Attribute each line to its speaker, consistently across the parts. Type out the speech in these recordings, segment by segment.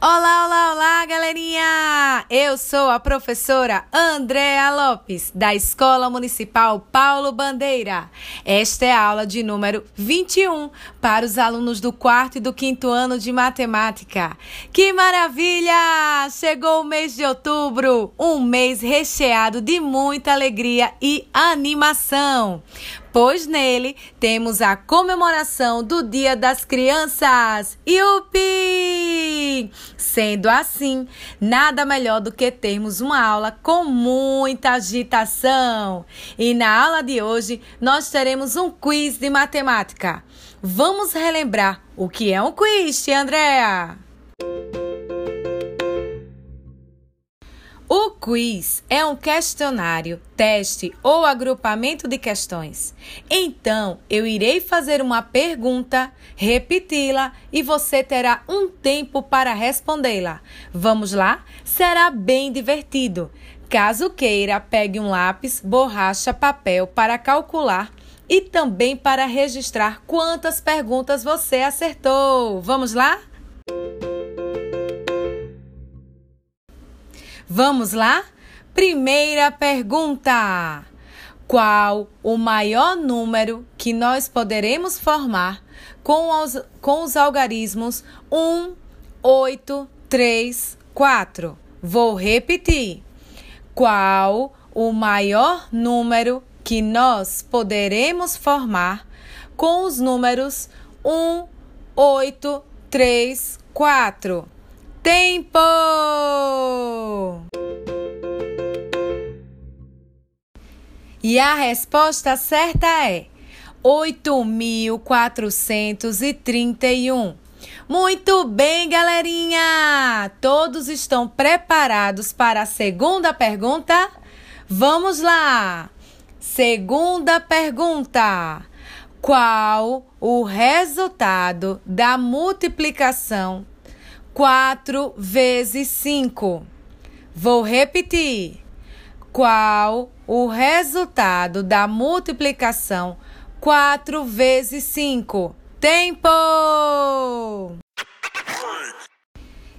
Speaker 1: Olá, olá, olá, galerinha! Eu sou a professora Andréa Lopes, da Escola Municipal Paulo Bandeira. Esta é a aula de número 21 para os alunos do quarto e do quinto ano de matemática. Que maravilha! Chegou o mês de outubro, um mês recheado de muita alegria e animação pois nele temos a comemoração do Dia das Crianças. Yupi! Sendo assim, nada melhor do que termos uma aula com muita agitação. E na aula de hoje nós teremos um quiz de matemática. Vamos relembrar o que é um quiz, Andréa? Quiz é um questionário, teste ou agrupamento de questões. Então, eu irei fazer uma pergunta, repeti-la e você terá um tempo para respondê-la. Vamos lá? Será bem divertido. Caso queira, pegue um lápis, borracha, papel para calcular e também para registrar quantas perguntas você acertou. Vamos lá? Vamos lá? Primeira pergunta: Qual o maior número que nós poderemos formar com os, com os algarismos 1, 8, 3, 4? Vou repetir. Qual o maior número que nós poderemos formar com os números 1, 8, 3, 4? Tempo! E a resposta certa é 8.431. Muito bem, galerinha! Todos estão preparados para a segunda pergunta? Vamos lá! Segunda pergunta: Qual o resultado da multiplicação 4 vezes 5? Vou repetir. Qual o resultado da multiplicação 4 vezes 5? Tempo!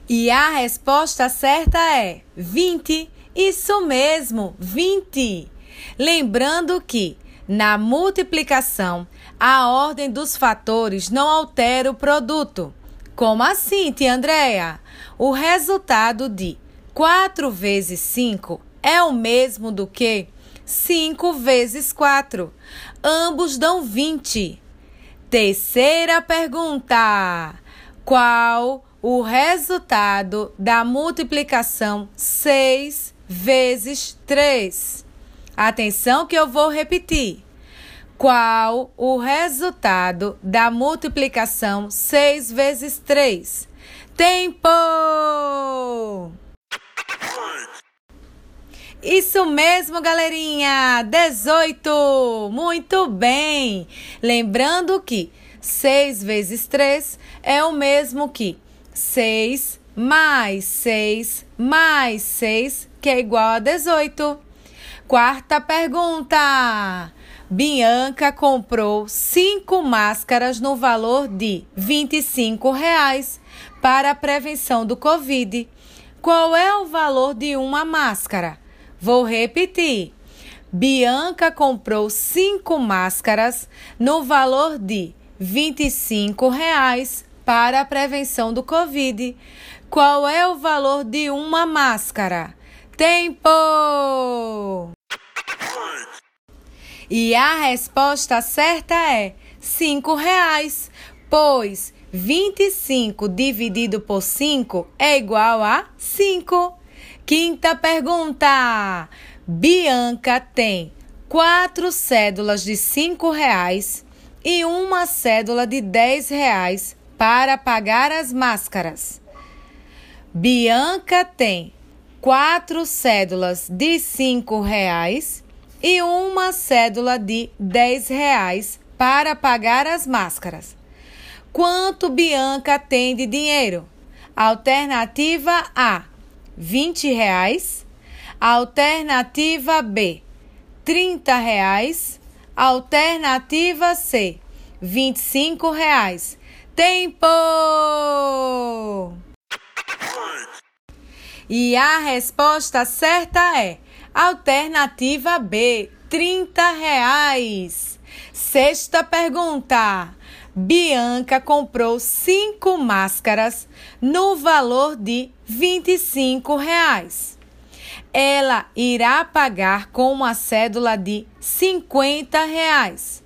Speaker 1: E a resposta certa é 20. Isso mesmo, 20. Lembrando que na multiplicação, a ordem dos fatores não altera o produto. Como assim, tia Andréia? O resultado de 4 vezes 5 é o mesmo do que 5 vezes 4. Ambos dão 20. Terceira pergunta: Qual o resultado da multiplicação 6 vezes 3? Atenção que eu vou repetir. Qual o resultado da multiplicação 6 vezes 3? Tempo! Isso mesmo, galerinha! 18! Muito bem! Lembrando que 6 vezes 3 é o mesmo que 6 mais 6 mais 6, que é igual a 18. Quarta pergunta. Bianca comprou cinco máscaras no valor de 25 reais para a prevenção do Covid. Qual é o valor de uma máscara? Vou repetir. Bianca comprou cinco máscaras no valor de 25 reais para a prevenção do Covid. Qual é o valor de uma máscara? Tempo! E a resposta certa é cinco reais, pois 25 dividido por 5 é igual a 5. Quinta pergunta. Bianca tem quatro cédulas de cinco reais e uma cédula de 10 reais para pagar as máscaras. Bianca tem quatro cédulas de cinco reais e uma cédula de 10 reais para pagar as máscaras. Quanto Bianca tem de dinheiro? Alternativa A, 20 reais. Alternativa B, 30 reais. Alternativa C, 25 reais. Tempo! E a resposta certa é alternativa B, 30 reais. Sexta pergunta. Bianca comprou cinco máscaras no valor de 25 reais. Ela irá pagar com uma cédula de 50 reais.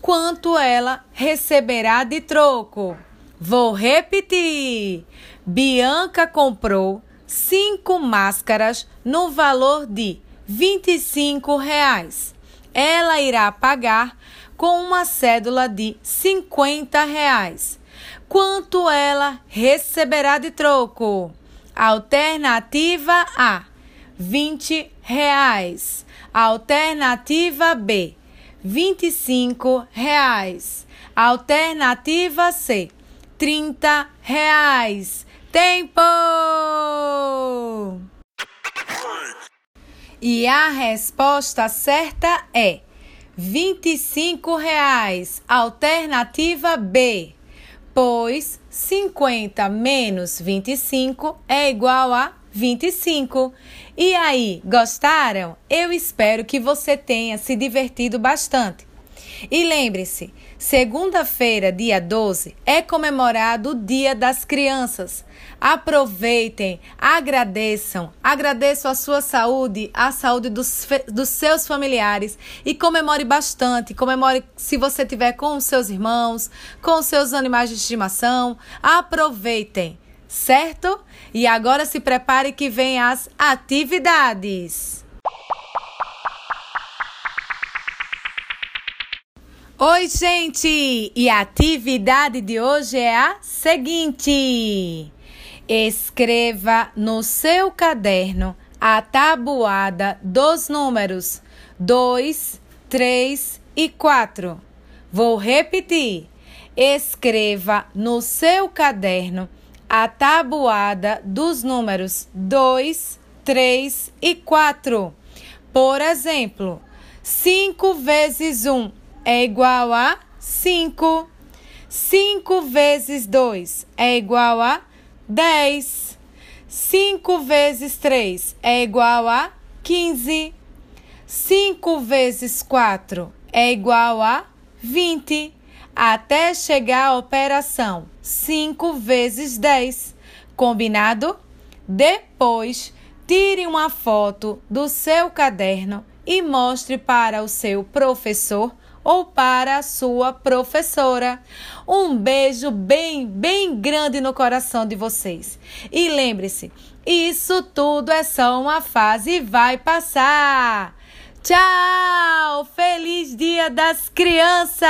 Speaker 1: Quanto ela receberá de troco? Vou repetir. Bianca comprou cinco máscaras no valor de 25 reais. Ela irá pagar com uma cédula de 50 reais. Quanto ela receberá de troco? Alternativa A, 20 reais. Alternativa B, 25 reais. Alternativa C, 30 reais. Tempo! E a resposta certa é 25 reais. Alternativa B, pois 50 menos 25 é igual a 25. E aí, gostaram? Eu espero que você tenha se divertido bastante. E lembre-se, segunda-feira, dia 12, é comemorado o Dia das Crianças. Aproveitem, agradeçam, agradeçam a sua saúde, a saúde dos, dos seus familiares e comemore bastante. Comemore se você tiver com os seus irmãos, com os seus animais de estimação. Aproveitem, certo? E agora se prepare que vem as atividades. Oi, gente! E a atividade de hoje é a seguinte: Escreva no seu caderno a tabuada dos números 2, 3 e 4. Vou repetir. Escreva no seu caderno a tabuada dos números 2, 3 e 4. Por exemplo, 5 vezes 1 é igual a 5. 5 vezes 2 é igual a 10. 5 vezes 3 é igual a 15. 5 vezes 4 é igual a 20. Até chegar à operação 5 vezes 10. Combinado? Depois, tire uma foto do seu caderno e mostre para o seu professor ou para a sua professora. Um beijo bem, bem grande no coração de vocês. E lembre-se, isso tudo é só uma fase e vai passar. Tchau! Feliz Dia das Crianças!